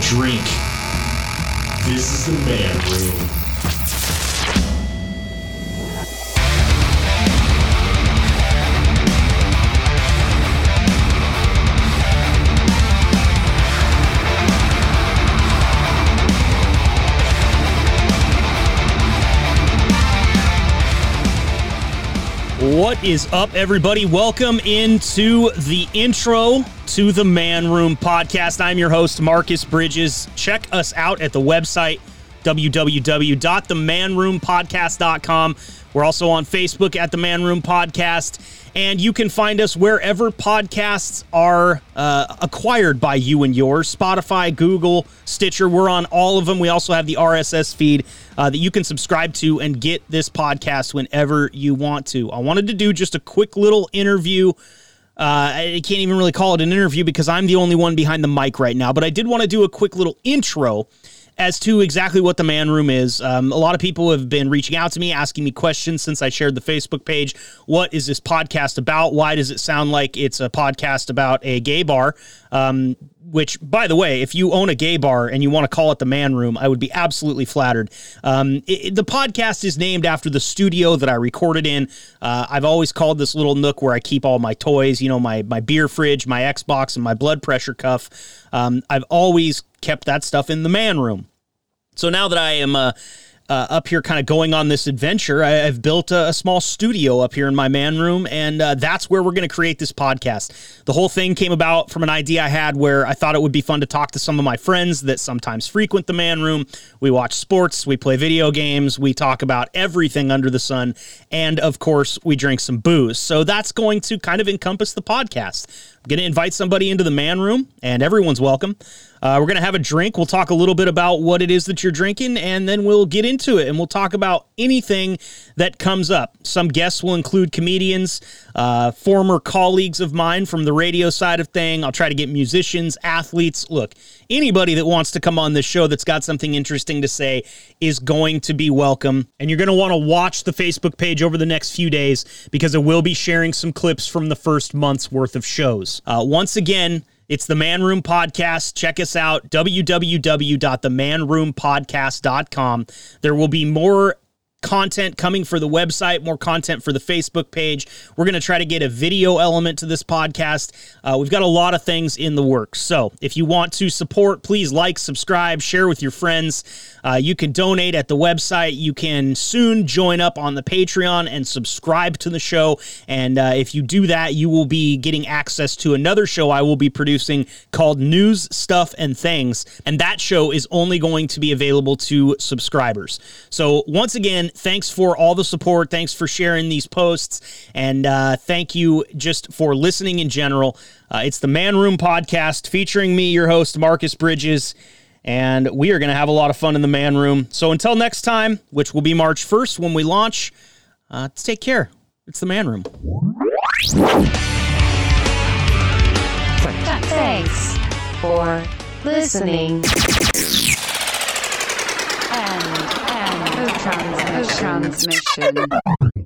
drink. This is the man room. What is up, everybody? Welcome into the intro to the Man Room podcast. I'm your host, Marcus Bridges. Check us out at the website, www.themanroompodcast.com. We're also on Facebook at the Man Room Podcast, and you can find us wherever podcasts are uh, acquired by you and yours Spotify, Google, Stitcher. We're on all of them. We also have the RSS feed uh, that you can subscribe to and get this podcast whenever you want to. I wanted to do just a quick little interview. Uh, I can't even really call it an interview because I'm the only one behind the mic right now, but I did want to do a quick little intro as to exactly what the man room is. Um, a lot of people have been reaching out to me, asking me questions since I shared the Facebook page. What is this podcast about? Why does it sound like it's a podcast about a gay bar? Um, which, by the way, if you own a gay bar and you want to call it the man room, I would be absolutely flattered. Um, it, the podcast is named after the studio that I recorded in. Uh, I've always called this little nook where I keep all my toys, you know, my, my beer fridge, my Xbox, and my blood pressure cuff. Um, I've always kept that stuff in the man room. So now that I am uh, uh, up here kind of going on this adventure, I, have built a, a, small studio up here in my man room, and uh, that's where we're going to create this podcast. The whole thing came about from an idea I had where I thought it would be fun to talk to some of my friends that sometimes frequent the man room. We watch sports, we play video games, we talk about everything under the sun, and of course, we drink some booze. So that's going to kind of encompass the podcast. I'm going to invite somebody into the man room, and everyone's welcome. Uh, we're going to have a drink. We'll talk a little bit about what it is that you're drinking, and then we'll get into it and we'll talk about anything that comes up. Some guests will include comedians, uh, former colleagues of mine from the radio side of thing. I'll try to get musicians, athletes. Look, anybody that wants to come on this show that's got something interesting to say is going to be welcome. And you're going to want to watch the Facebook page over the next few days because it will be sharing some clips from the first month's worth of shows. Uh, once again, it's the Man Room Podcast. Check us out, www.themanroompodcast.com. There will be more content coming for the website, more content for the Facebook page. We're going to try to get a video element to this podcast. Uh, we've got a lot of things in the works. So if you want to support, please like, subscribe, share with your friends. Uh, you can donate at the website. You can soon join up on the Patreon and subscribe to the show. And uh, if you do that, you will be getting access to another show I will be producing called News, Stuff, and Things. And that show is only going to be available to subscribers. So once again, thanks for all the support. Thanks for sharing these posts. And uh, thank you just for listening in general. Uh, it's the Man Room Podcast featuring me, your host, Marcus Bridges. And we are going to have a lot of fun in the Man Room. So until next time, which will be March 1st when we launch, uh, take care. It's the Man Room. Thanks for listening. And, transmission. transmission.